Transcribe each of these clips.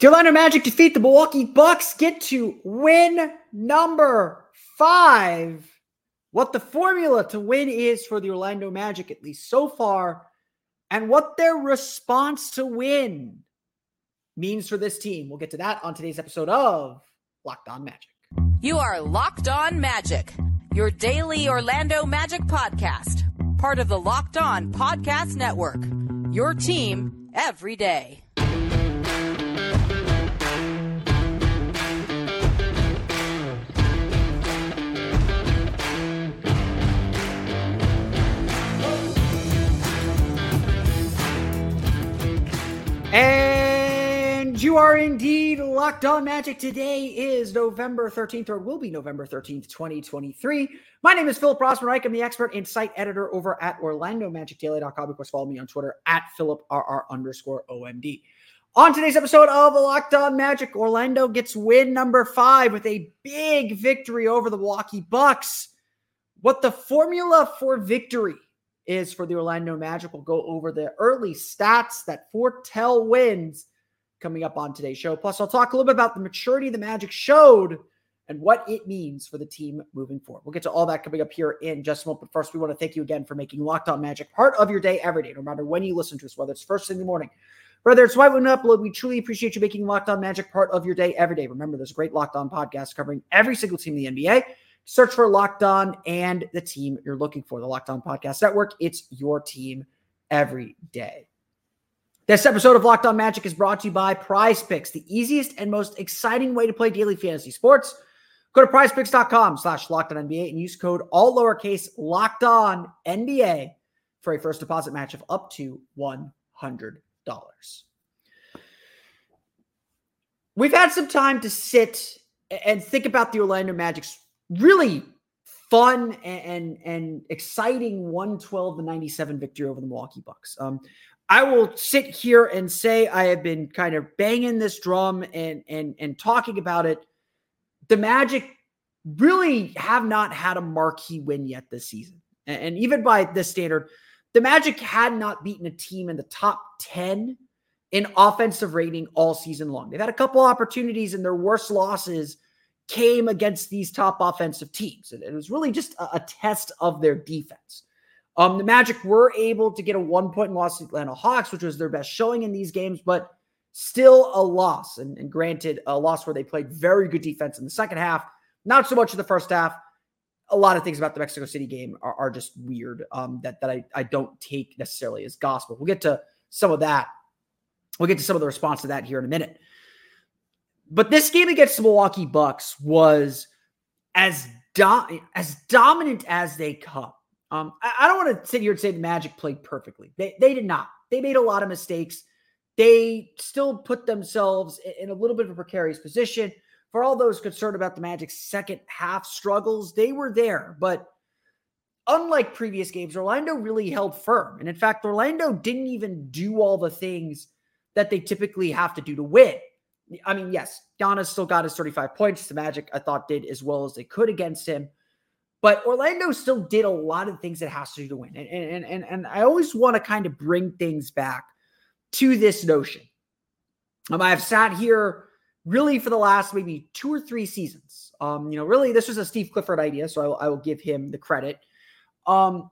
The Orlando Magic defeat the Milwaukee Bucks, get to win number five. What the formula to win is for the Orlando Magic, at least so far, and what their response to win means for this team. We'll get to that on today's episode of Locked On Magic. You are Locked On Magic, your daily Orlando Magic podcast, part of the Locked On Podcast Network. Your team every day. And you are indeed locked on magic. Today is November 13th, or will be November 13th, 2023. My name is Philip Rossman-Reich. I'm the expert and site editor over at OrlandoMagicDaily.com. Of course, follow me on Twitter at PhilipRR underscore OMD. On today's episode of Locked On Magic, Orlando gets win number five with a big victory over the Milwaukee Bucks. What the formula for victory is for the Orlando Magic. We'll go over the early stats that foretell wins coming up on today's show. Plus, I'll talk a little bit about the maturity the Magic showed and what it means for the team moving forward. We'll get to all that coming up here in just a moment. But first, we want to thank you again for making Locked On Magic part of your day every day, no matter when you listen to us, whether it's first thing in the morning, whether it's when you upload. We truly appreciate you making Locked On Magic part of your day every day. Remember, there's a great Locked On podcast covering every single team in the NBA. Search for Locked On and the team you're looking for, the Locked On Podcast Network. It's your team every day. This episode of Locked On Magic is brought to you by Prize Picks, the easiest and most exciting way to play daily fantasy sports. Go to prizepicks.com slash locked on NBA and use code all lowercase locked on NBA for a first deposit match of up to $100. We've had some time to sit and think about the Orlando Magic's really fun and, and, and exciting 112 to 97 victory over the Milwaukee Bucks. Um, I will sit here and say I have been kind of banging this drum and and and talking about it. The Magic really have not had a marquee win yet this season. And, and even by this standard, the Magic had not beaten a team in the top 10 in offensive rating all season long. They've had a couple opportunities and their worst losses came against these top offensive teams. And it was really just a, a test of their defense. Um, the Magic were able to get a one point loss to Atlanta Hawks, which was their best showing in these games, but still a loss. And, and granted, a loss where they played very good defense in the second half, not so much in the first half. A lot of things about the Mexico City game are, are just weird um, that, that I, I don't take necessarily as gospel. We'll get to some of that. We'll get to some of the response to that here in a minute. But this game against the Milwaukee Bucks was as do- as dominant as they come. Um, I, I don't want to sit here and say the Magic played perfectly. They they did not. They made a lot of mistakes. They still put themselves in a little bit of a precarious position. For all those concerned about the Magic's second half struggles, they were there. But unlike previous games, Orlando really held firm. And in fact, Orlando didn't even do all the things that they typically have to do to win. I mean, yes, Giannis still got his 35 points. The Magic, I thought, did as well as they could against him. But Orlando still did a lot of things it has to do to win. And, and, and, and I always want to kind of bring things back to this notion. Um, I have sat here really for the last maybe two or three seasons. Um, you know, really, this was a Steve Clifford idea, so I will, I will give him the credit. Um,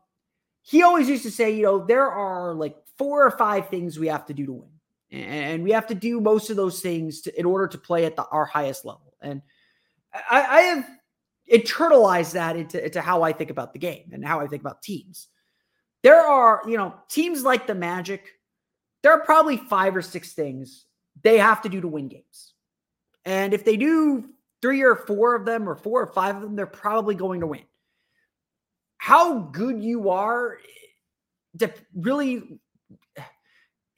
he always used to say, you know, there are like four or five things we have to do to win and we have to do most of those things to, in order to play at the, our highest level. And I, I have internalized that into, into how I think about the game and how I think about teams. There are, you know, teams like the Magic. There are probably five or six things they have to do to win games, and if they do three or four of them, or four or five of them, they're probably going to win. How good you are, eh, to really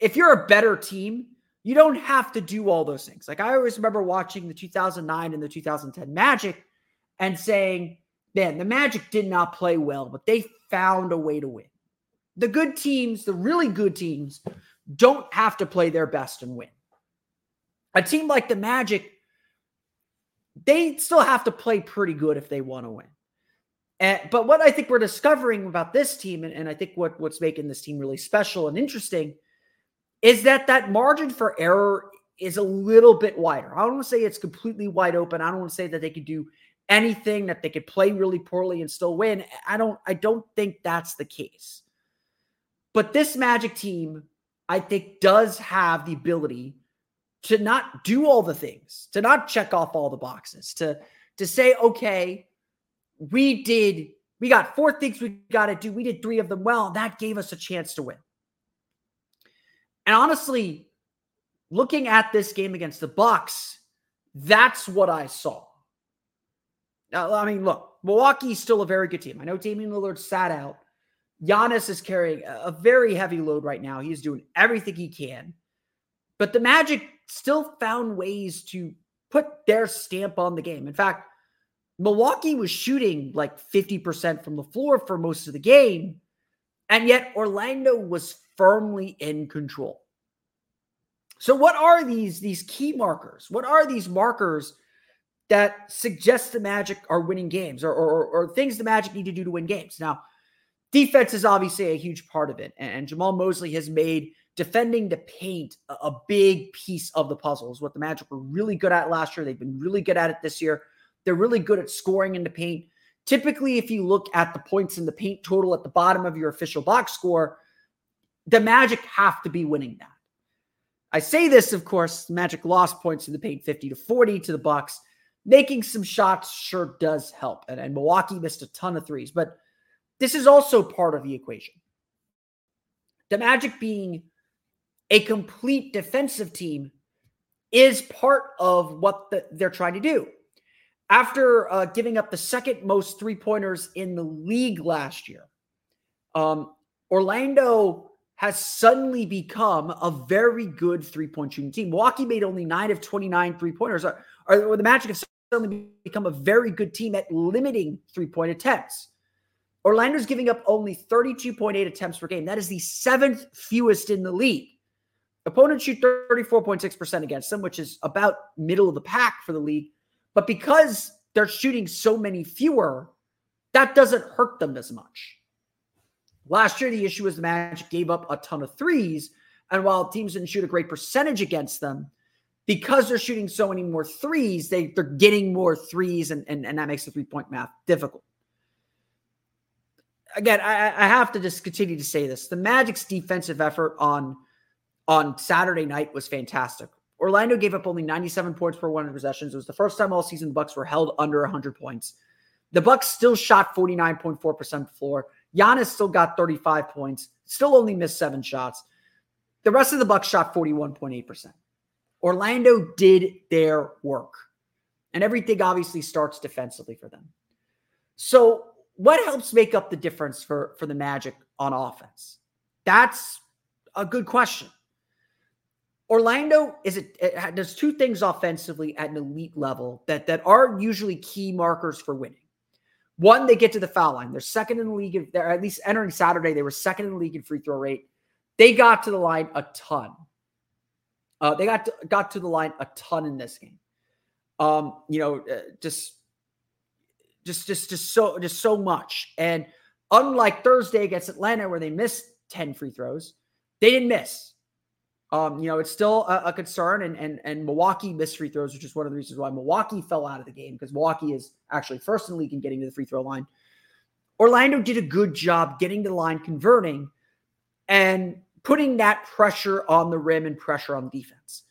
if you're a better team, you don't have to do all those things. Like I always remember watching the 2009 and the 2010 Magic and saying, man, the Magic did not play well, but they found a way to win. The good teams, the really good teams, don't have to play their best and win. A team like the Magic, they still have to play pretty good if they want to win. And, but what I think we're discovering about this team, and, and I think what, what's making this team really special and interesting, is that that margin for error is a little bit wider. I don't want to say it's completely wide open. I don't want to say that they could do anything that they could play really poorly and still win. I don't I don't think that's the case. But this Magic team I think does have the ability to not do all the things, to not check off all the boxes, to to say okay, we did we got four things we got to do. We did three of them well. That gave us a chance to win. And honestly, looking at this game against the Bucks, that's what I saw. Now, I mean, look, Milwaukee's still a very good team. I know Damian Lillard sat out. Giannis is carrying a very heavy load right now. He's doing everything he can. But the Magic still found ways to put their stamp on the game. In fact, Milwaukee was shooting like 50% from the floor for most of the game. And yet Orlando was firmly in control. So what are these these key markers? What are these markers that suggest the Magic are winning games or, or, or things the Magic need to do to win games? Now, defense is obviously a huge part of it. And Jamahl Mosley has made defending the paint a, a big piece of the puzzle is what the Magic were really good at last year. They've been really good at it this year. They're really good at scoring in the paint. Typically, if you look at the points in the paint total at the bottom of your official box score, the Magic have to be winning that. I say this, of course, Magic lost points in the paint 50 to 40 to the Bucks. Making some shots sure does help. And, and Milwaukee missed a ton of threes, but this is also part of the equation. The Magic being a complete defensive team is part of what the, they're trying to do. After uh, giving up the second most three pointers in the league last year, um, Orlando has suddenly become a very good three point shooting team. Milwaukee made only nine of 29 three pointers, or, or the Magic have suddenly become a very good team at limiting three point attempts. Orlando's giving up only 32.8 attempts per game. That is the seventh fewest in the league. Opponents shoot 34.6% against them, which is about middle of the pack for the league. But because they're shooting so many fewer, that doesn't hurt them as much. Last year, the issue was the Magic gave up a ton of threes. And while teams didn't shoot a great percentage against them, because they're shooting so many more threes, they, they're getting more threes, and, and, and that makes the three point math difficult. Again, I, I have to just continue to say this. The Magic's defensive effort on, on Saturday night was fantastic. Orlando gave up only 97 points per 100 possessions. It was the first time all season the Bucks were held under 100 points. The Bucks still shot 49.4% floor. Giannis still got 35 points, still only missed seven shots. The rest of the Bucks shot 41.8%. Orlando did their work. And everything obviously starts defensively for them. So, what helps make up the difference for, for the Magic on offense? That's a good question. Orlando is it, does two things offensively at an elite level that that are usually key markers for winning. One, they get to the foul line. They're second in the league. They're at least entering Saturday. They were second in the league in free throw rate. They got to the line a ton. Uh, they got to, got to the line a ton in this game. Um, you know, uh, just, just, just, just so, just so much. And unlike Thursday against Atlanta, where they missed ten free throws, they didn't miss. Um, you know, it's still a, a, concern, and and and Milwaukee missed free throws, which is one of the reasons why Milwaukee fell out of the game because Milwaukee is actually first in the league in getting to the free throw line. Orlando did a good job getting to the line, converting, and putting that pressure on the rim and pressure on defense.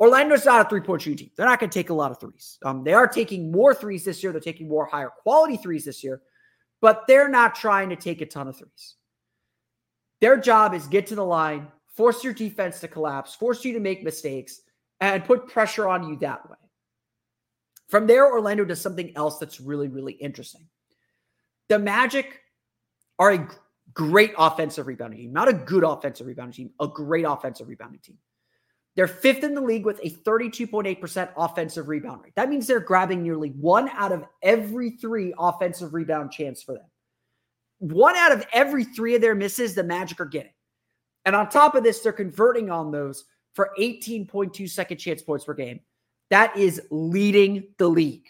Orlando's not a three point shooting team. They're not going to take a lot of threes. Um, they are taking more threes this year. They're taking more higher quality threes this year, but they're not trying to take a ton of threes. Their job is get to the line, force your defense to collapse, force you to make mistakes, and put pressure on you that way. From there, Orlando does something else that's really, really interesting. The Magic are a great offensive rebounding team, not a good offensive rebounding team, a great offensive rebounding team. They're fifth in the league with a 32.8% offensive rebound rate. That means they're grabbing nearly one out of every three offensive rebound chance for them. One out of every three of their misses, the Magic are getting. And on top of this, they're converting on those for 18.2 second chance points per game. That is leading the league.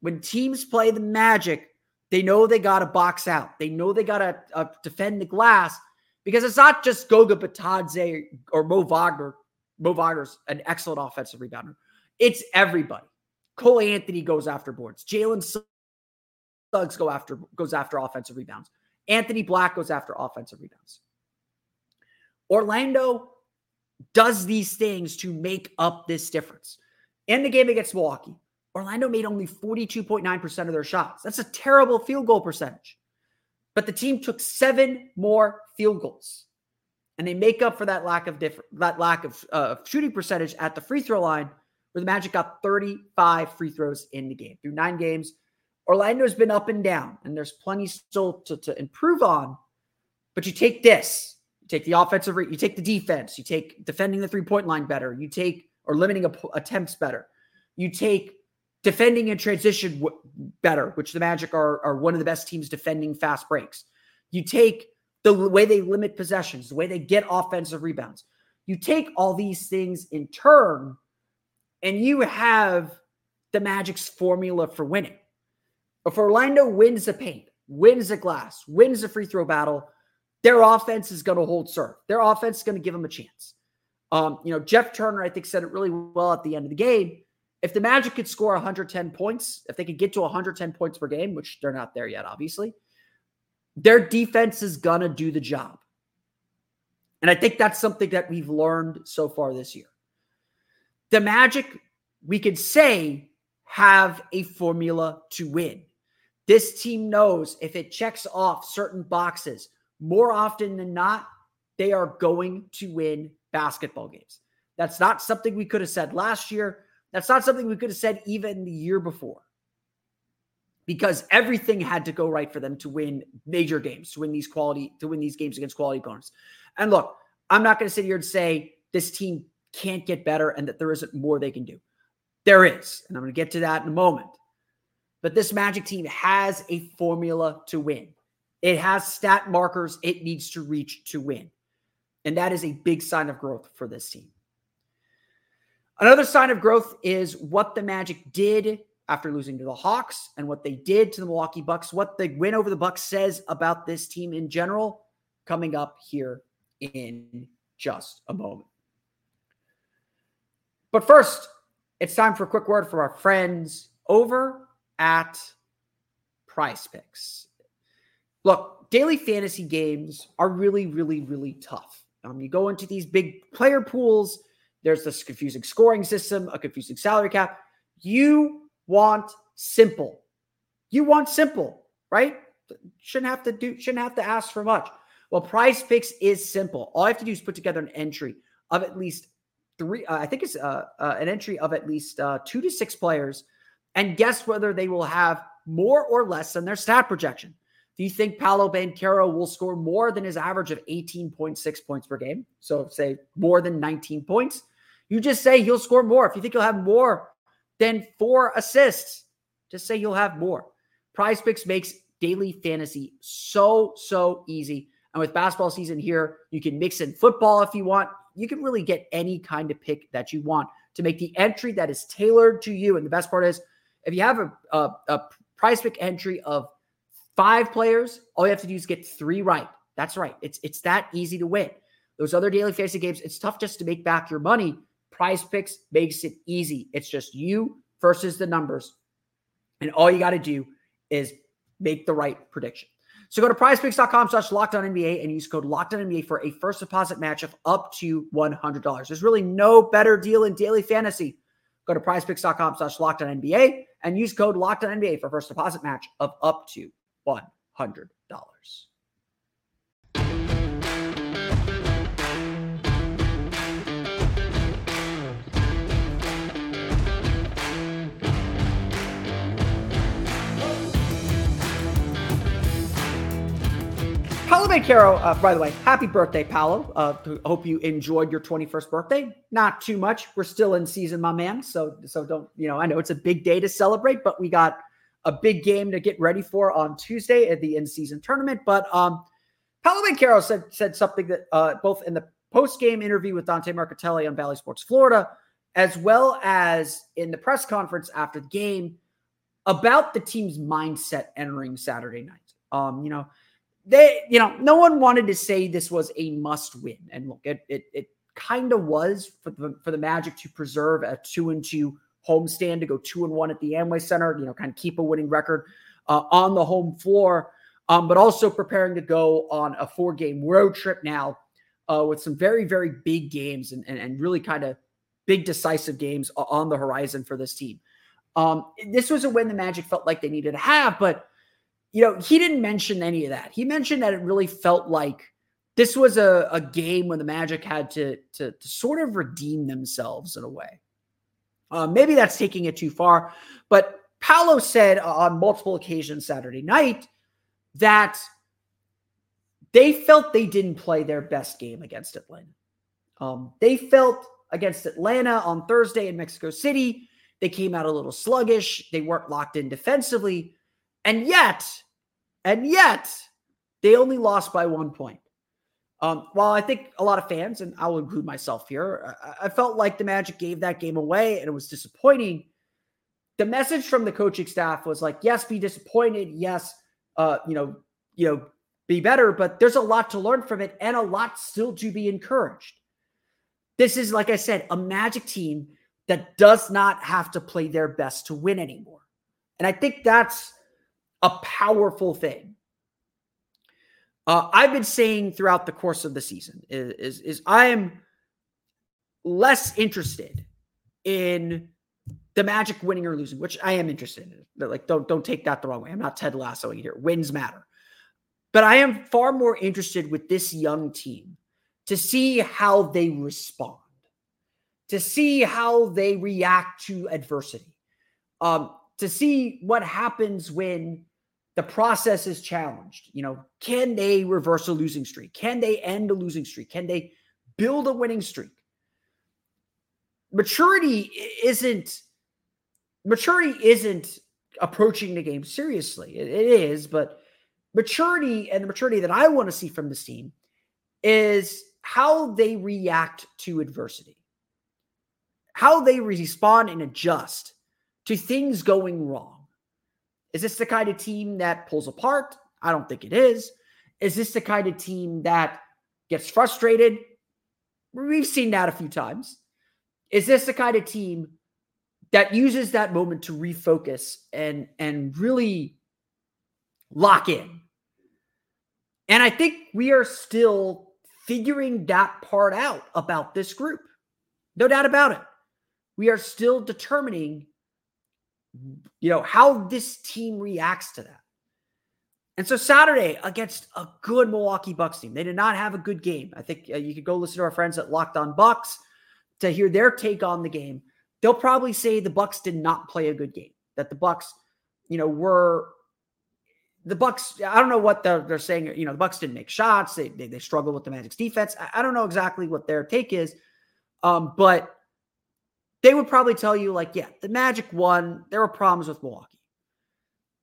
When teams play the Magic, they know they got to box out. They know they got to uh, defend the glass because it's not just Goga Bitadze or Mo Wagner Mo Wagner's an excellent offensive rebounder. It's everybody. Cole Anthony goes after boards. Jalen Suggs go after goes after offensive rebounds. Anthony Black goes after offensive rebounds. Orlando does these things to make up this difference. In the game against Milwaukee, Orlando made only 42.9% of their shots. That's a terrible field goal percentage. But the team took seven more field goals. And they make up for that lack of that lack of uh, shooting percentage at the free throw line, where the Magic got 35 free throws in the game. Through nine games, Orlando's been up and down, and there's plenty still to, to improve on. But you take this, take the offensive, you take the defense, you take defending the three point line better, you take or limiting attempts better, you take defending in transition w- better, which the Magic are, are one of the best teams defending fast breaks. You take the way they limit possessions, the way they get offensive rebounds. You take all these things in turn, and you have the Magic's formula for winning. If Orlando wins the paint, wins the glass, wins the free throw battle, their offense is going to hold serve. Their offense is going to give them a chance. Um, you know, Jeff Turner, I think, said it really well at the end of the game. If the Magic could score 110 points, if they could get to 110 points per game, which they're not there yet, obviously, their defense is going to do the job. And I think that's something that we've learned so far this year. The Magic, we could say, have a formula to win. This team knows if it checks off certain boxes, more often than not, they are going to win basketball games. That's not something we could have said last year. That's not something we could have said even the year before. Because everything had to go right for them to win major games, to win these quality, to win these games against quality opponents. And look, I'm not going to sit here and say this team can't get better and that there isn't more they can do. There is. And I'm going to get to that in a moment. But this Magic team has a formula to win. It has stat markers it needs to reach to win. And that is a big sign of growth for this team. Another sign of growth is what the Magic did after losing to the Hawks and what they did to the Milwaukee Bucks. What the win over the Bucks says about this team in general coming up here in just a moment. But first, it's time for a quick word from our friends over at Prize Picks. Look, daily fantasy games are really, really, really tough. Um, you go into these big player pools, there's this confusing scoring system, a confusing salary cap. You want simple. You want simple, right? Shouldn't have to do, shouldn't have to ask for much. Well, Prize Picks is simple. All I have to do is put together an entry of at least three. Uh, I think it's uh, uh, an entry of at least uh, two to six players, and guess whether they will have more or less than their stat projection. Do you think Paolo Banchero will score more than his average of 18.6 points per game? So, say more than 19 points. You just say he'll score more. If you think he'll have more than four assists, just say you'll have more. Prize Picks makes daily fantasy so, so easy. And with basketball season here, you can mix in football if you want. You can really get any kind of pick that you want to make the entry that is tailored to you. And the best part is, if you have a, a, a prize pick entry of five players, all you have to do is get three right. That's right. It's it's that easy to win. Those other daily fantasy games, it's tough just to make back your money. Prize picks makes it easy. It's just you versus the numbers. And all you got to do is make the right prediction. So go to prizepicks.com slash NBA and use code NBA for a first deposit match of up to $100. There's really no better deal in daily fantasy. Go to prizepicks.com slash NBA and use code NBA for first deposit match of up to $100. Paolo Banchero, uh, by the way, happy birthday, Paolo. Uh, hope you enjoyed your 21st birthday. Not too much. We're still in season, my man. So, so don't, you know, I know it's a big day to celebrate, but we got a big game to get ready for on Tuesday at the in-season tournament. But um, Paolo Banchero said said something that uh, both in the post-game interview with Dante Marchitelli on Bally Sports Florida, as well as in the press conference after the game about the team's mindset entering Saturday night. Um, you know, they, you know, no one wanted to say this was a must win. And look, it it, it kind of was for the for the Magic to preserve a two and two homestand to go two and one at the Amway Center, you know, kind of keep a winning record uh, on the home floor, um, but also preparing to go on a four game road trip now uh, with some very, very big games and, and, and really kind of big decisive games on the horizon for this team. Um, this was a win the Magic felt like they needed to have, but you know, he didn't mention any of that. He mentioned that it really felt like this was a, a game when the Magic had to, to, to sort of redeem themselves in a way. Uh, maybe that's taking it too far, but Paolo said on multiple occasions Saturday night that they felt they didn't play their best game against Atlanta. Um, they felt against Atlanta on Thursday in Mexico City, they came out a little sluggish. They weren't locked in defensively. And yet, and yet, they only lost by one point. Um, while I think a lot of fans, and I'll include myself here, I, I, felt like the Magic gave that game away and it was disappointing. The message from the coaching staff was like, yes, be disappointed. Yes, uh, you know, you know, be better, but there's a lot to learn from it and a lot still to be encouraged. This is, like I said, a Magic team that does not have to play their best to win anymore. And I think that's a powerful thing. Uh, I've been saying throughout the course of the season is, is, is I am less interested in the Magic winning or losing, which I am interested in. Like, don't don't take that the wrong way. I'm not Ted Lasso here. Wins matter, but I am far more interested with this young team to see how they respond, to see how they react to adversity, um, to see what happens when the process is challenged. You know, can they reverse a losing streak? Can they end a losing streak? Can they build a winning streak? Maturity isn't maturity isn't approaching the game seriously. it, it is, but maturity and the maturity that I want to see from this team is how they react to adversity, how they respond and adjust to things going wrong is this the kind of team that pulls apart? I don't think it is. Is this the kind of team that gets frustrated? We've seen that a few times. Is this the kind of team that uses that moment to refocus and and really lock in? And I think we are still figuring that part out about this group. No doubt about it. We are still determining you know, how this team reacts to that. And so Saturday against a good Milwaukee Bucks team, they did not have a good game. I think uh, you could go listen to our friends at Locked On Bucks to hear their take on the game. They'll probably say the Bucks did not play a good game. That the Bucks, you know, were the Bucks. I don't know what they're, they're saying. You know, the Bucks didn't make shots. They they, they struggled with the Magic's defense. I, I don't know exactly what their take is, um, but they would probably tell you, like, yeah, the Magic won. There were problems with Milwaukee.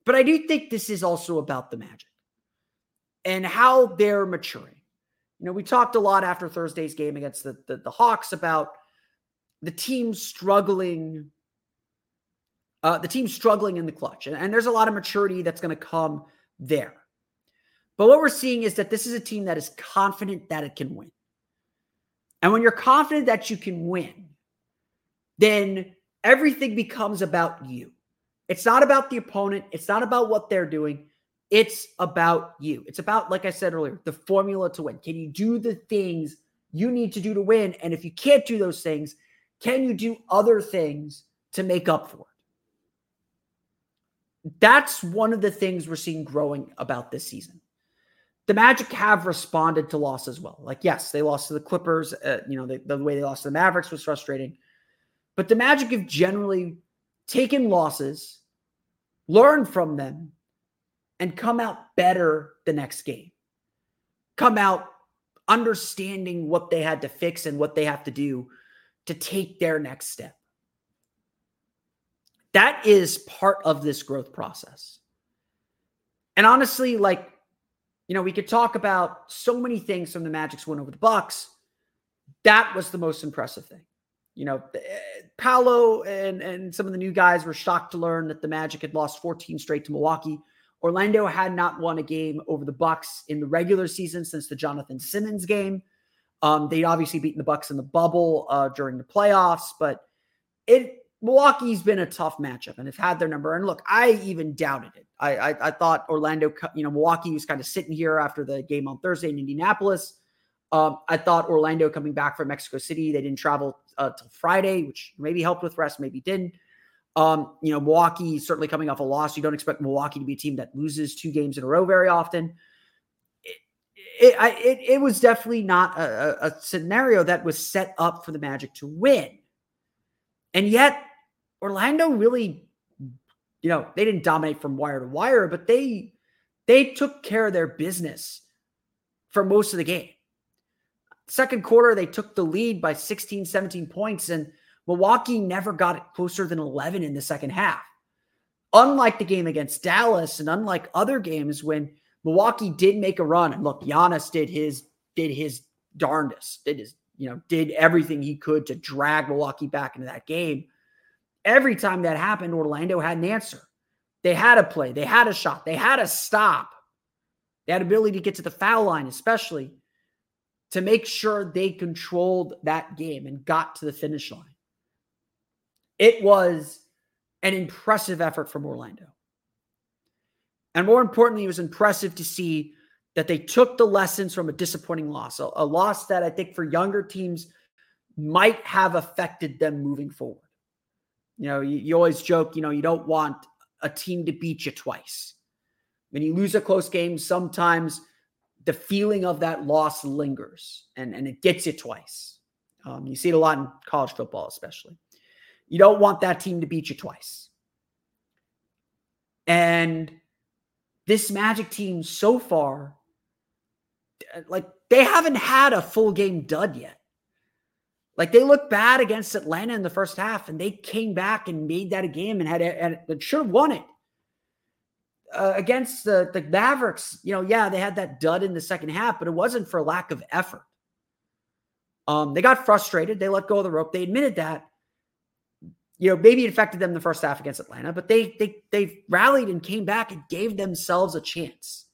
But I do think this is also about the Magic and how they're maturing. You know, we talked a lot after Thursday's game against the, the, the Hawks about the team struggling, uh, the team struggling in the clutch. And, and there's a lot of maturity that's going to come there. But what we're seeing is that this is a team that is confident that it can win. And when you're confident that you can win, then everything becomes about you. It's not about the opponent. It's not about what they're doing. It's about you. It's about, like I said earlier, the formula to win. Can you do the things you need to do to win? And if you can't do those things, can you do other things to make up for it? That's one of the things we're seeing growing about this season. The Magic have responded to loss as well. Like, yes, they lost to the Clippers. Uh, you know, the, the way they lost to the Mavericks was frustrating. But the Magic have generally taken losses, learned from them, and come out better the next game. Come out understanding what they had to fix and what they have to do to take their next step. That is part of this growth process. And honestly, like, you know, we could talk about so many things from the Magic's win over the Bucks. That was the most impressive thing you know, Paolo and, and some of the new guys were shocked to learn that the Magic had lost 14 straight to Milwaukee. Orlando had not won a game over the Bucks in the regular season since the Jonathan Simmons game. Um, they'd obviously beaten the Bucks in the bubble uh, during the playoffs, but it Milwaukee's been a tough matchup and have had their number. And look, I even doubted it. I, I, I thought Orlando, you know, Milwaukee was kind of sitting here after the game on Thursday in Indianapolis. Um, I thought Orlando coming back from Mexico City, they didn't travel uh, till Friday, which maybe helped with rest, maybe didn't. Um, you know, Milwaukee certainly coming off a loss. You don't expect Milwaukee to be a team that loses two games in a row very often. It, it, I, it, it was definitely not a, a scenario that was set up for the Magic to win. And yet, Orlando really, you know, they didn't dominate from wire to wire, but they they took care of their business for most of the game. Second quarter, they took the lead by 16, 17 points, and Milwaukee never got it closer than 11 in the second half. Unlike the game against Dallas, and unlike other games when Milwaukee did make a run, and look, Giannis did his did his darndest, did his you know did everything he could to drag Milwaukee back into that game. Every time that happened, Orlando had an answer. They had a play, they had a shot, they had a stop. They had ability to get to the foul line, especially to make sure they controlled that game and got to the finish line. It was an impressive effort from Orlando. And more importantly, it was impressive to see that they took the lessons from a disappointing loss, a, a loss that I think for younger teams might have affected them moving forward. You know, you, you always joke, you know, you don't want a team to beat you twice. When you lose a close game, sometimes the feeling of that loss lingers and, and it gets you twice. Um, you see it a lot in college football, especially. You don't want that team to beat you twice. And this Magic team so far, like they haven't had a full game dud yet. Like they looked bad against Atlanta in the first half, and they came back and made that a game and had and should have won it uh, against the, the Mavericks, you know, yeah, they had that dud in the second half, but it wasn't for lack of effort. Um, they got frustrated. They let go of the rope. They admitted that. You know, maybe it affected them the first half against Atlanta, but they they they rallied and came back and gave themselves a chance.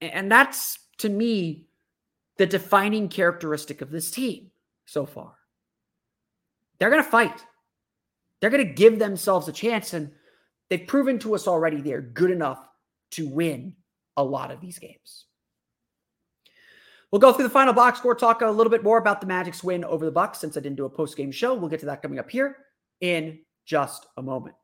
And that's to me the defining characteristic of this team so far. They're going to fight. They're going to give themselves a chance and they've proven to us already they're good enough to win a lot of these games. We'll go through the final box score, talk a little bit more about the Magic's win over the Bucks since I didn't do a post-game show. We'll get to that coming up here in just a moment.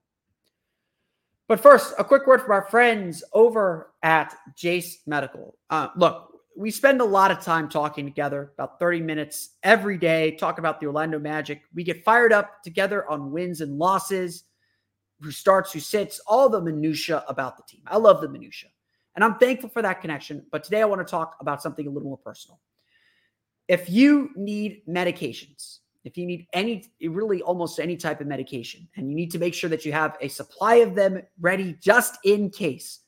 But first, a quick word from our friends over at Jase Medical. Uh, look, we spend a lot of time talking together, about 30 minutes every day, talk about the Orlando Magic. We get fired up together on wins and losses who starts, who sits, all the minutia about the team. I love the minutia, and I'm thankful for that connection. But today I want to talk about something a little more personal. If you need medications, if you need any, really almost any type of medication, and you need to make sure that you have a supply of them ready just in case,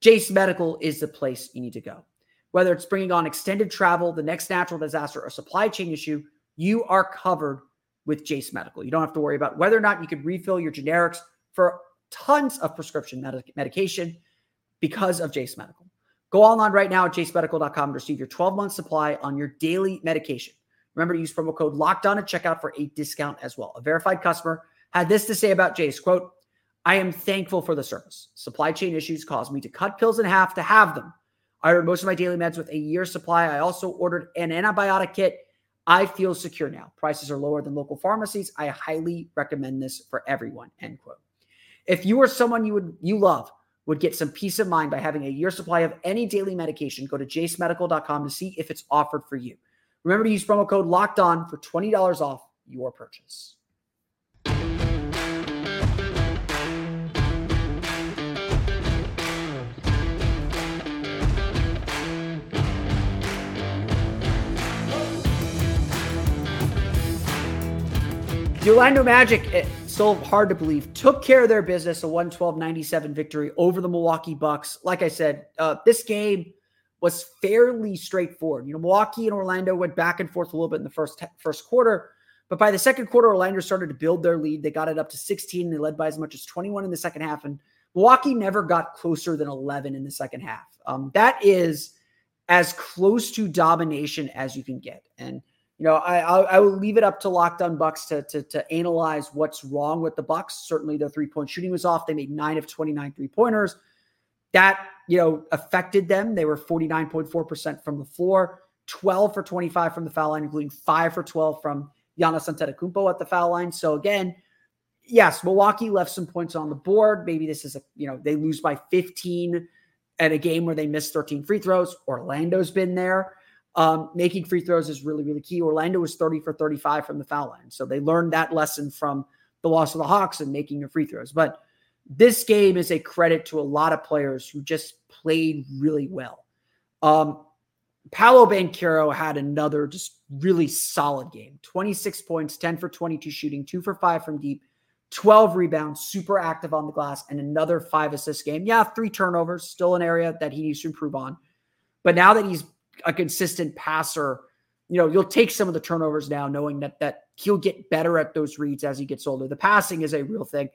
Jase Medical is the place you need to go. Whether it's bringing on extended travel, the next natural disaster, or supply chain issue, you are covered with Jase Medical. You don't have to worry about whether or not you can refill your generics for tons of prescription med- medication because of Jase Medical. Go online right now at jasemedical.com to receive your 12 month supply on your daily medication. Remember to use promo code locked on at checkout for a discount as well. A verified customer had this to say about Jase quote, I am thankful for the service. Supply chain issues caused me to cut pills in half to have them. I ordered most of my daily meds with a year supply. I also ordered an antibiotic kit I feel secure now. Prices are lower than local pharmacies. I highly recommend this for everyone. End quote. If you or someone you would you love would get some peace of mind by having a year supply of any daily medication, go to jasemedical.com to see if it's offered for you. Remember to use promo code locked on for $20 off your purchase. The Orlando Magic, it's still hard to believe, took care of their business, a 112-97 victory over the Milwaukee Bucks. Like I said, uh, this game was fairly straightforward. You know, Milwaukee and Orlando went back and forth a little bit in the first first quarter, but by the second quarter, Orlando started to build their lead. They got it up to 16. They led by as much as 21 in the second half, and Milwaukee never got closer than 11 in the second half. Um, that is as close to domination as you can get. And you know, I I, I will leave it up to Locked On Bucks to, to to analyze what's wrong with the Bucks. Certainly, their three point shooting was off. They made nine of 29 three pointers. That you know affected them. They were 49.4 percent from the floor, 12 for 25 from the foul line, including five for 12 from Giannis Antetokounmpo at the foul line. So again, yes, Milwaukee left some points on the board. Maybe this is a you know they lose by 15 at a game where they missed 13 free throws. Orlando's been there. Um, making free throws is really, really key. Orlando was 30 for 35 from the foul line. So they learned that lesson from the loss of the Hawks and making your free throws. But this game is a credit to a lot of players who just played really well. Um, Paolo Banchero had another just really solid game 26 points, 10 for 22 shooting, two for five from deep, 12 rebounds, super active on the glass, and another five assist game. Yeah, three turnovers, still an area that he needs to improve on. But now that he's a consistent passer, you know, you'll take some of the turnovers now, knowing that that he'll get better at those reads as he gets older. The passing is a real thing.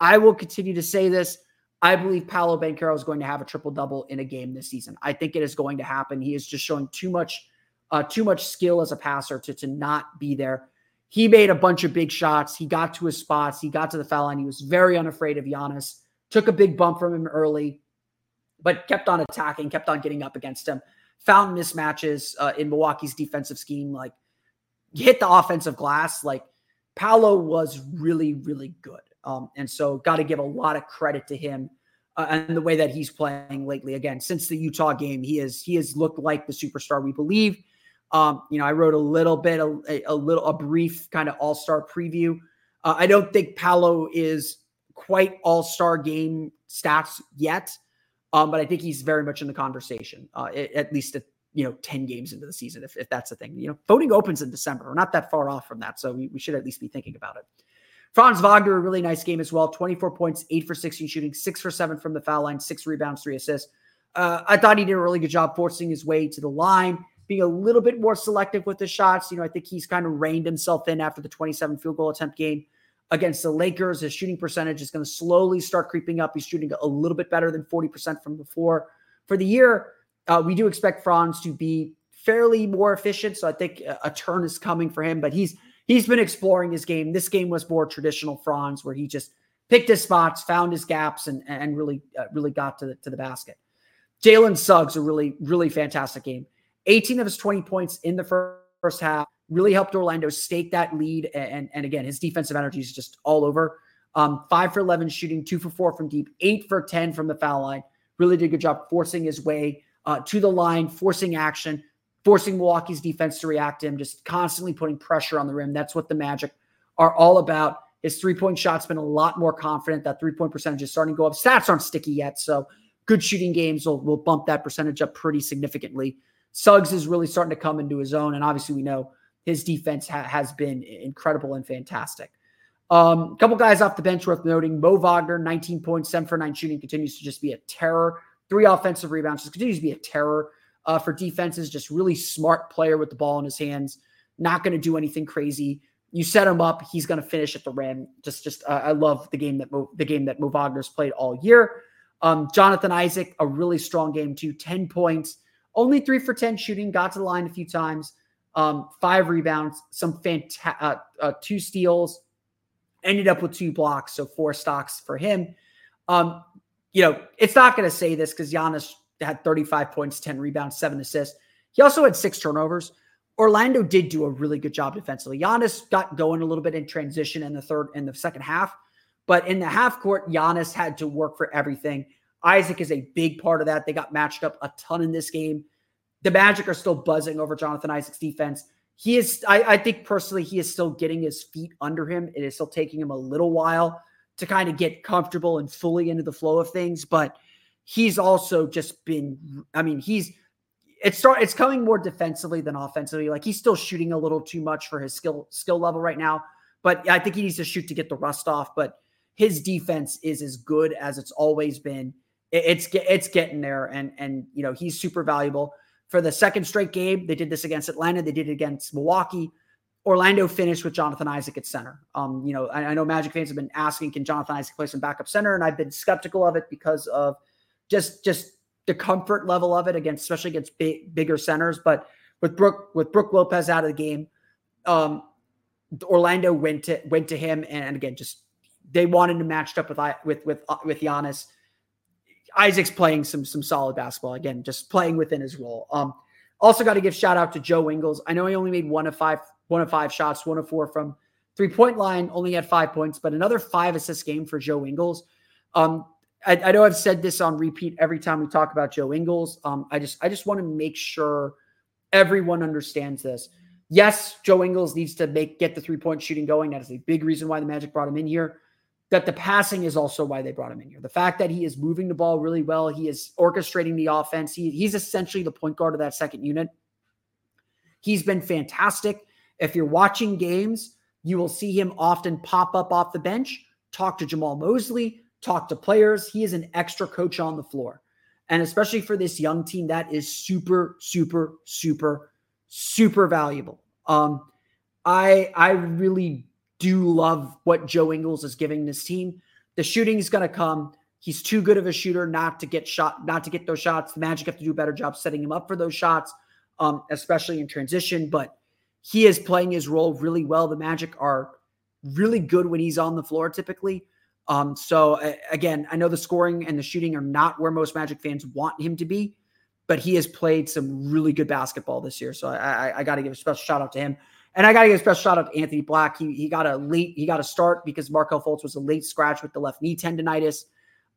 I will continue to say this. I believe Paolo Banchero is going to have a triple double in a game this season. I think it is going to happen. He is just showing too much, uh, too much skill as a passer to to not be there. He made a bunch of big shots. He got to his spots. He got to the foul line. He was very unafraid of Giannis. Took a big bump from him early, but kept on attacking, kept on getting up against him found mismatches uh, in Milwaukee's defensive scheme. Like hit the offensive glass. Like Paolo was really, really good. Um, and so got to give a lot of credit to him uh, and the way that he's playing lately. Again, since the Utah game, he is he has looked like the superstar we believe. Um, you know, I wrote a little bit, a, a little, a brief kind of all star preview. Uh, I don't think Paolo is quite all star game stats yet. Um, but I think he's very much in the conversation, uh, at least at, you know, 10 games into the season, if, if that's the thing. You know, voting opens in December. We're not that far off from that. So we, we should at least be thinking about it. Franz Wagner, a really nice game as well. 24 points, eight for 16 shooting, six for seven from the foul line, six rebounds, three assists. Uh, I thought he did a really good job forcing his way to the line, being a little bit more selective with the shots. You know, I think he's kind of reined himself in after the 27 field goal attempt game against the Lakers. His shooting percentage is going to slowly start creeping up. He's shooting a little bit better than 40% from floor. For the year, uh, we do expect Franz to be fairly more efficient. So I think a, a, turn is coming for him, but he's he's been exploring his game. This game was more traditional Franz, where he just picked his spots, found his gaps, and and really uh, really got to the to the basket. Jalen Suggs a really really fantastic game. 18 of his 20 points in the first half really helped Orlando stake that lead. And, and again, his defensive energy is just all over. Um, five for 11 shooting, two for four from deep, eight for 10 from the foul line. Really did a good job forcing his way uh, to the line, forcing action, forcing Milwaukee's defense to react to him, just constantly putting pressure on the rim. That's what the Magic are all about. His three point shot's been a lot more confident. That three point percentage is starting to go up. Stats aren't sticky yet. So good shooting games will, will bump that percentage up pretty significantly. Suggs is really starting to come into his own. And obviously, we know his defense ha- has been incredible and fantastic. Um, a couple guys off the bench worth noting. Mo Wagner, 19 points, 7 for 9 shooting, continues to just be a terror. Three offensive rebounds, just continues to be a terror uh, for defenses. Just really smart player with the ball in his hands. Not going to do anything crazy. You set him up, he's going to finish at the rim. Just, just uh, I love the game that Mo, the game that Mo Wagner's played all year. Um, Jonathan Isaac, a really strong game too. 10 points, only three for 10 shooting, got to the line a few times um, five rebounds, some fantastic, uh, uh, two steals, ended up with two blocks, so four stocks for him. Um, you know, it's not going to say this because Giannis had 35 points, 10 rebounds, seven assists. He also had six turnovers. Orlando did do a really good job defensively. Giannis got going a little bit in transition in the third in the second half, but in the half court, Giannis had to work for everything. Isaac is a big part of that. They got matched up a ton in this game the Magic are still buzzing over Jonathan Isaac's defense. He is, I, I, think personally, he is still getting his feet under him. It is still taking him a little while to kind of get comfortable and fully into the flow of things. But he's also just been, I mean, he's it's start it's coming more defensively than offensively. Like he's still shooting a little too much for his skill skill level right now. But I think he needs to shoot to get the rust off. But his defense is as good as it's always been. It's it's getting there, and and you know he's super valuable for the second straight game. They did this against Atlanta. They did it against Milwaukee. Orlando finished with Jonathan Isaac at center. Um, you know, I, I, know Magic fans have been asking, can Jonathan Isaac play some backup center? And I've been skeptical of it because of just just the comfort level of it against, especially against big, bigger centers. But with Brook with Brook Lopez out of the game, um, Orlando went to went to him, and again, just they wanted to match up with with with uh, with Giannis. Isaac's playing some some solid basketball again, just playing within his role. Um, also got to give shout out to Joe Ingles. I know he only made one of five one of five shots, one of four from three point line, only had five points, but another five assist game for Joe Ingles. Um, I, I, know I've said this on repeat every time we talk about Joe Ingles. Um, I just I just want to make sure everyone understands this. Yes, Joe Ingles needs to make get the three point shooting going. That is a big reason why the Magic brought him in here. That the passing is also why they brought him in here. The fact that he is moving the ball really well, he is orchestrating the offense. He, he's essentially the point guard of that second unit. He's been fantastic. If you're watching games, you will see him often pop up off the bench, talk to Jamahl Mosley, talk to players. He is an extra coach on the floor. And especially for this young team, that is super, super, super, super valuable. Um, I I really do love what Joe Ingles is giving this team. The shooting is going to come. He's too good of a shooter not to get shot, not to get those shots. The Magic have to do a better job setting him up for those shots, um, especially in transition. But he is playing his role really well. The Magic are really good when he's on the floor, typically. Um, so uh, again, I know the scoring and the shooting are not where most Magic fans want him to be, but he has played some really good basketball this year. So I, I, I got to give a special shout out to him. And I got to give a special shout out to Anthony Black. He, he got a late, he got a start because Markelle Fultz was a late scratch with the left knee tendonitis.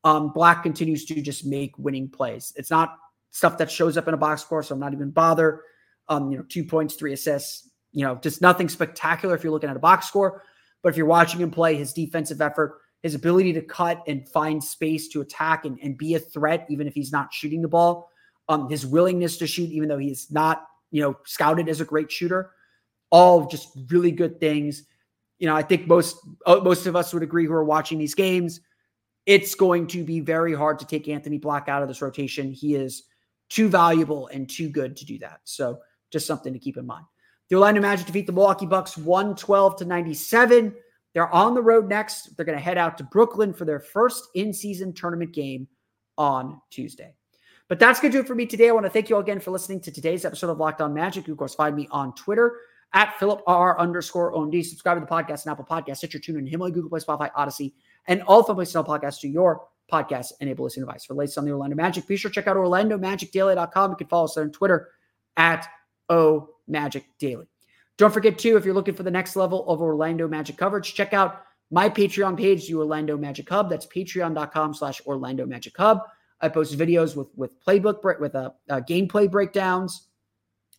Um, Black continues to just make winning plays. It's not stuff that shows up in a box score, so I'm not even bother. Um, you know, two points, three assists, you know, just nothing spectacular if you're looking at a box score. But if you're watching him play, his defensive effort, his ability to cut and find space to attack and, and be a threat, even if he's not shooting the ball, um, his willingness to shoot, even though he's not, you know, scouted as a great shooter, all just really good things. You know, I think most uh, most of us would agree who are watching these games. It's going to be very hard to take Anthony Black out of this rotation. He is too valuable and too good to do that. So, just something to keep in mind. The Orlando Magic defeat the Milwaukee Bucks 112 to 97. They're on the road next. They're going to head out to Brooklyn for their first in season tournament game on Tuesday. But that's going to do it for me today. I want to thank you all again for listening to today's episode of Locked On Magic. You, of course, find me on Twitter at Philip R underscore OMD. Subscribe to the podcast and Apple Podcasts, Stitcher, TuneIn, Himalaya, Google Play, Spotify, Odyssey, and all the places on podcasts to your podcast enable listening device. For latest on the Orlando Magic, be sure to check out OrlandoMagicDaily.com. You can follow us there on Twitter at O Magic Daily. Don't forget, too, if you're looking for the next level of Orlando Magic coverage, check out my Patreon page, the Orlando Magic Hub. That's patreon.com slash Orlando Magic Hub. I post videos with with playbook with a, uh, gameplay breakdowns,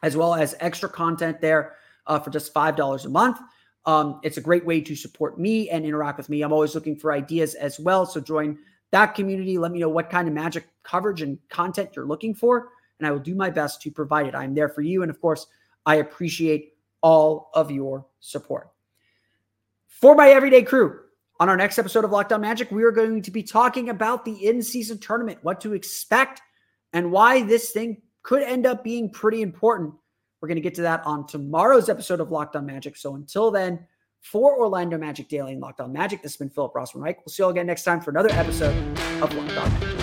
as well as extra content there uh, for just five dollars a month. Um, it's a great way to support me and interact with me. I'm always looking for ideas as well. So join that community. Let me know what kind of magic coverage and content you're looking for, and I will do my best to provide it. I'm there for you, and of course, I appreciate all of your support. For my everyday crew, on our next episode of Locked On Magic, we are going to be talking about the in season tournament, what to expect, and why this thing could end up being pretty important. We're going to get to that on tomorrow's episode of Locked On Magic. So until then, for Orlando Magic Daily and Locked On Magic, this has been Philip Rossman-Reich. We'll see you all again next time for another episode of Locked On Magic.